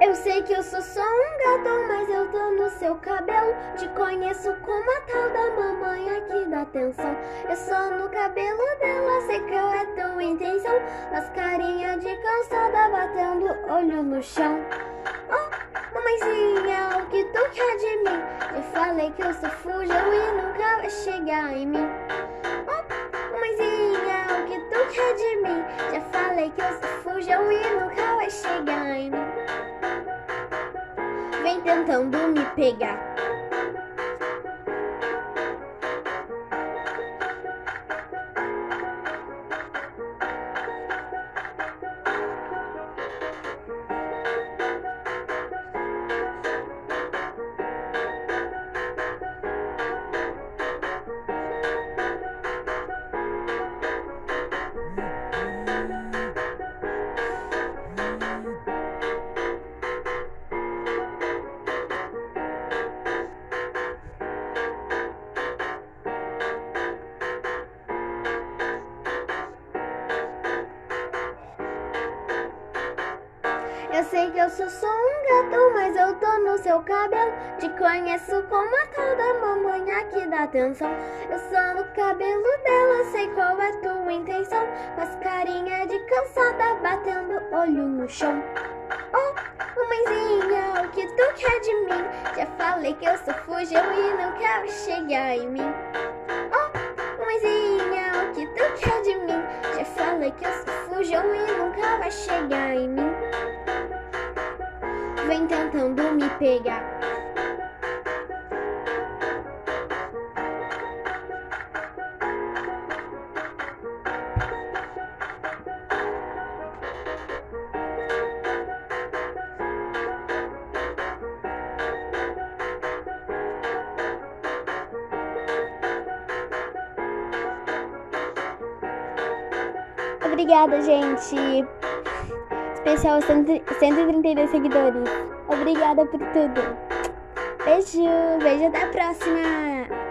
Eu sei que eu sou só um gato, mas eu tô no seu cabelo. Te conheço como a tal da mamãe aqui da atenção. Eu sou no cabelo dela, sei qual é tua intenção. As carinhas de cansada batendo olho no chão. Oh, mamãezinha, o que tu quer de mim? Eu falei que eu sou fujão e nunca vai chegar em mim. Oh, mamãezinha, o que tu quer de mim? Já falei que eu sou fujão e nunca tentando me pegar. Eu sei que eu sou só um gato, mas eu tô no seu cabelo. Te conheço como a tal da mamãe aqui da atenção. Eu sou no cabelo dela, sei qual é tua intenção. Com as carinhas de cansada batendo olho no chão. Oh, mamãezinha, o que tu quer de mim? Já falei que eu sou fujão e não quero chegar em mim. Oh, mamãezinha, o que tu quer de mim? Já falei que eu sou fujão e nunca vai chegar em mim vem tentando me pegar. Obrigada, gente especial 132 seguidores. Obrigada por tudo. Beijo, beijo até a próxima.